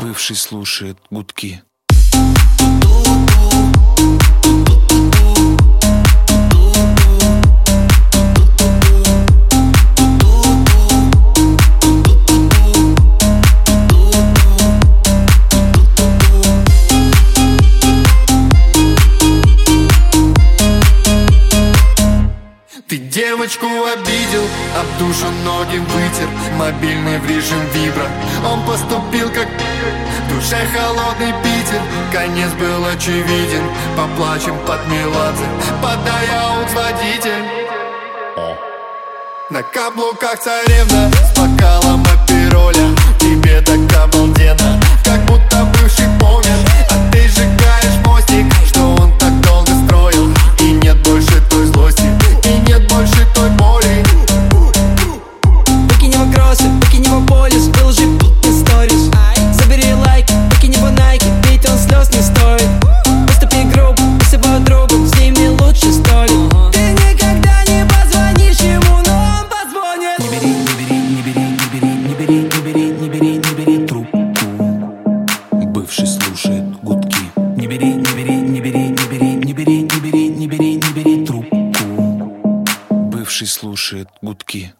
Бывший слушает гудки. Девочку обидел, обдушен ноги вытер Мобильный в режим вибро Он поступил как душе холодный Питер. Конец был очевиден Поплачем под Меладзе. Подай аут водитель. На каблуках царевна С бокалом апероля Тебе так обалденно Бывший слушает гудки. Не бери, не бери, не бери, не бери, не бери, не бери, не бери, не бери трубку Бывший слушает гудки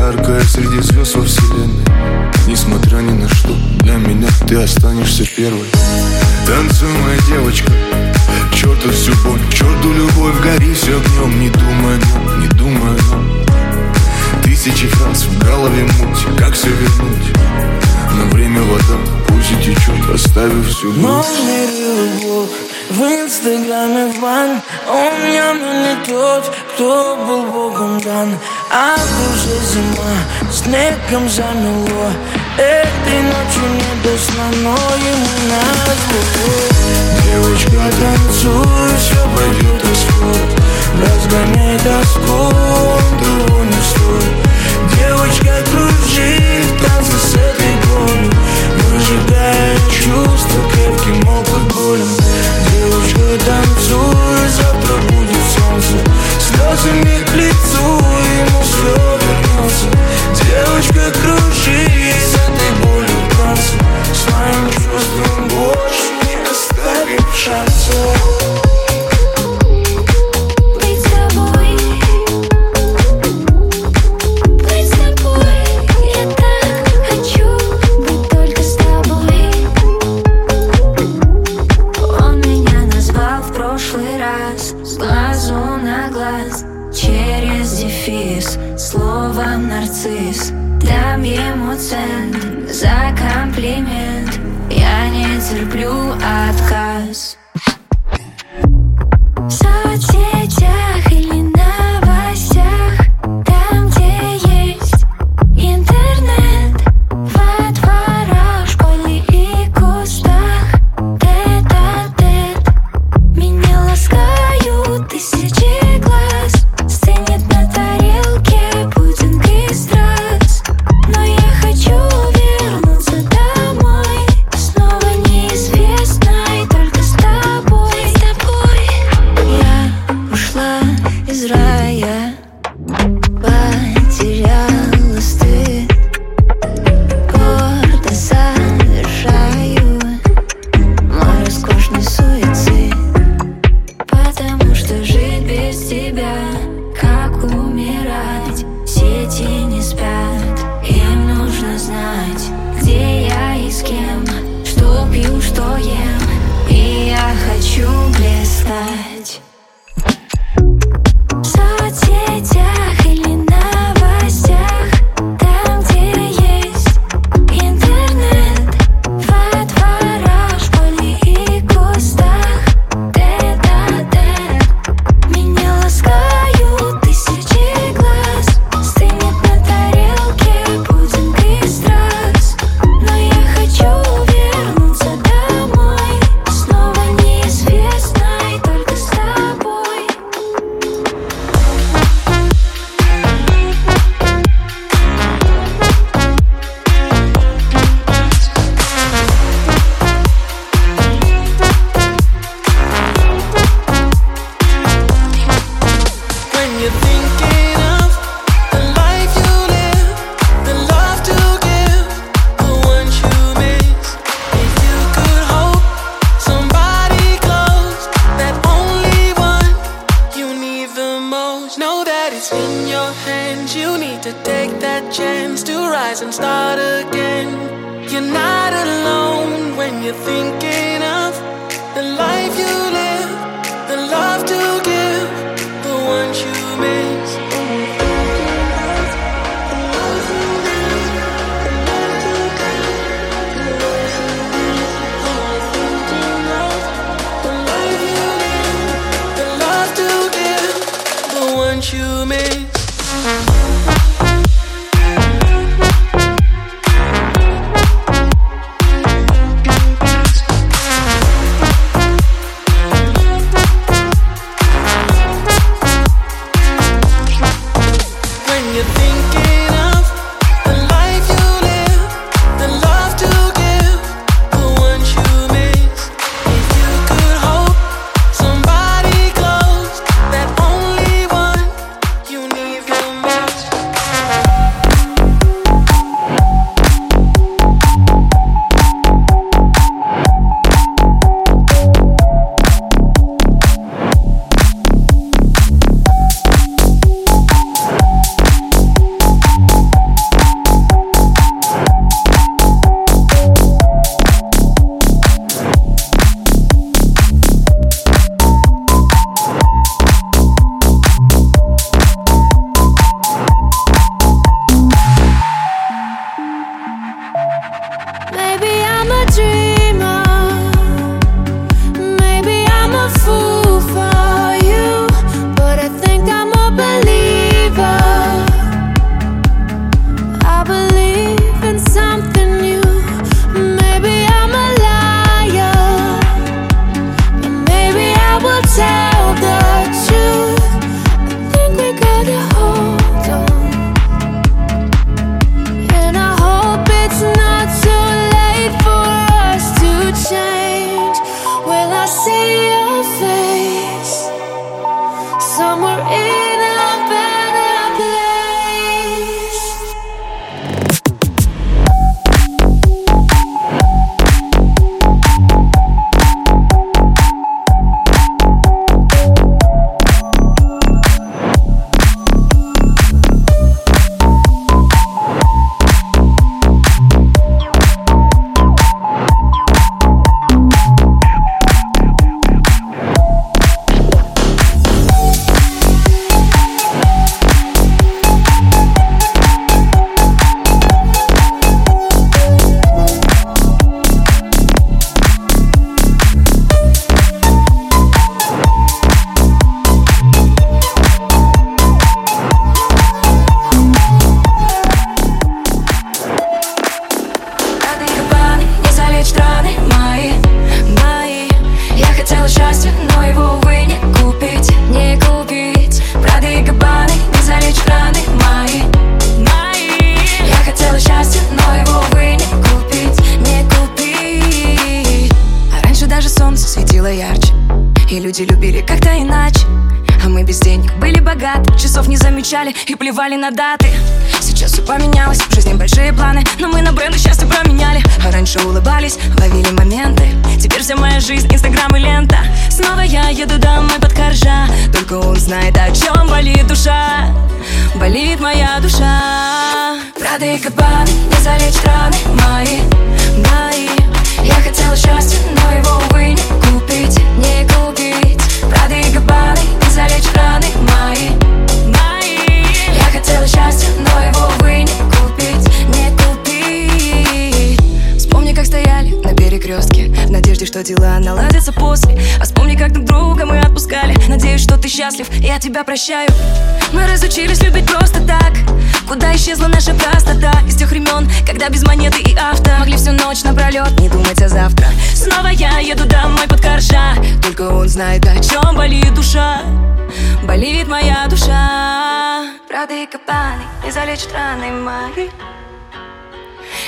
яркая среди звезд во вселенной. Несмотря ни на что, для меня ты останешься первой. Танцуй, моя девочка, к всю боль, к черту любовь Гори все огнем, не думай не думай Тысячи фраз в голове муть, как все вернуть? Но время вода, пусть и течет, оставив всю боль в инстаграме ван Он меня не тот, кто был богом дан А в душе зима Снегом замело. Этой ночью не до сна Но ему назло. Девочка, танцуй Все пойдет исход Разгоняй тоску. И люди любили как-то иначе. А мы без денег были богаты Часов не замечали и плевали на даты. Сейчас все поменялось, в жизни большие планы Но мы на бренды счастье променяли. А раньше улыбались, ловили моменты. Теперь вся моя жизнь, инстаграм и лента. Снова я еду домой под коржа. Только он знает, о чем болит душа. Болит моя душа. Прада и Кабаны, не залечь раны мои, мои. Я хотела счастья, но его, увы, не купить, перекрестке В надежде, что дела наладятся после. А вспомни, как друг друга мы отпускали. Надеюсь, что ты счастлив, я тебя прощаю. Мы разучились любить просто так Куда исчезла наша простота Из тех времен, когда без монеты и авто Могли всю ночь напролет не думать о завтра. Снова я еду домой под коржа Только он знает, о чем болит душа. Болит моя душа. Правда и капаны, не залечат раны мои.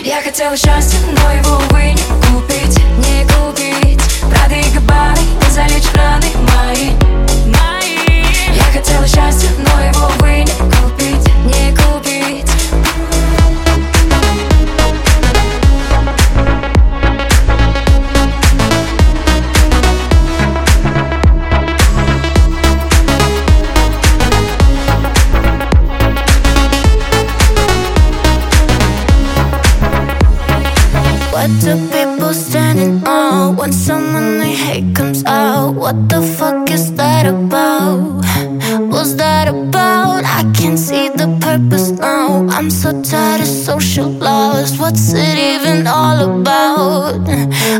Я хотела счастья, но его, увы, не купить, не купить. Прада и Габбаны, не залечь раны мои, мои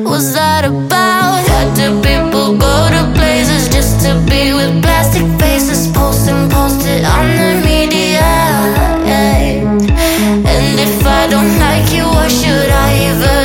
What's that about? Why do people go to places just to be with plastic faces? Post and post it on the media. And if I don't like you, why should I even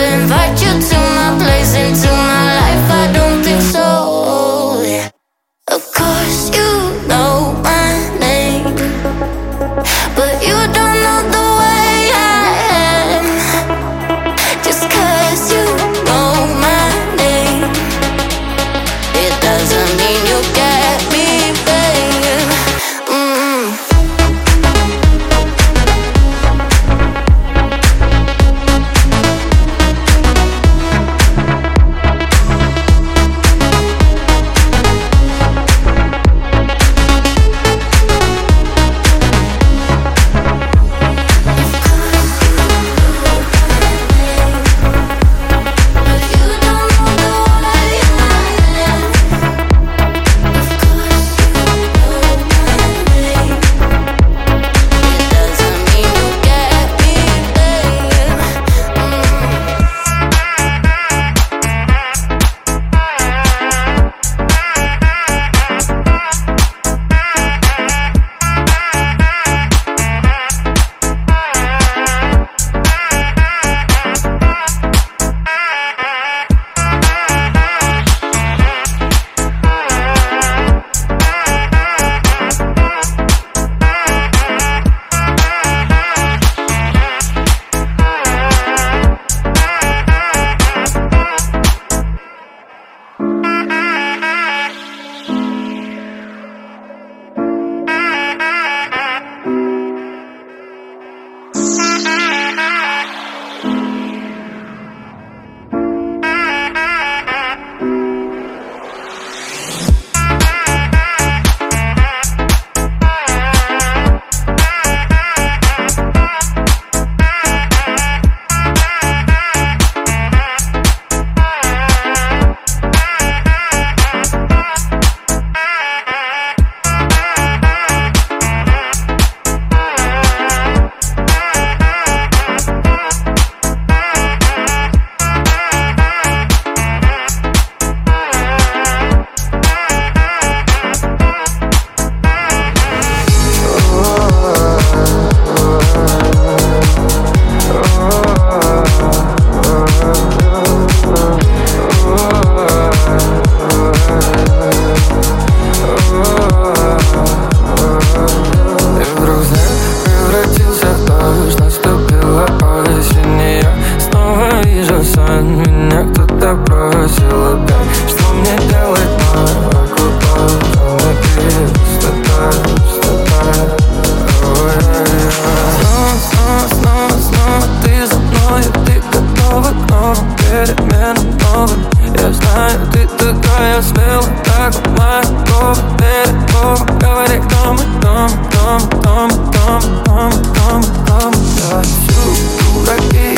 тебе намного Я знаю, ты такая смелая, как у моего берегов Говори дома, дома, дома, дома, дома, дома, дома, дома Я всю дураки,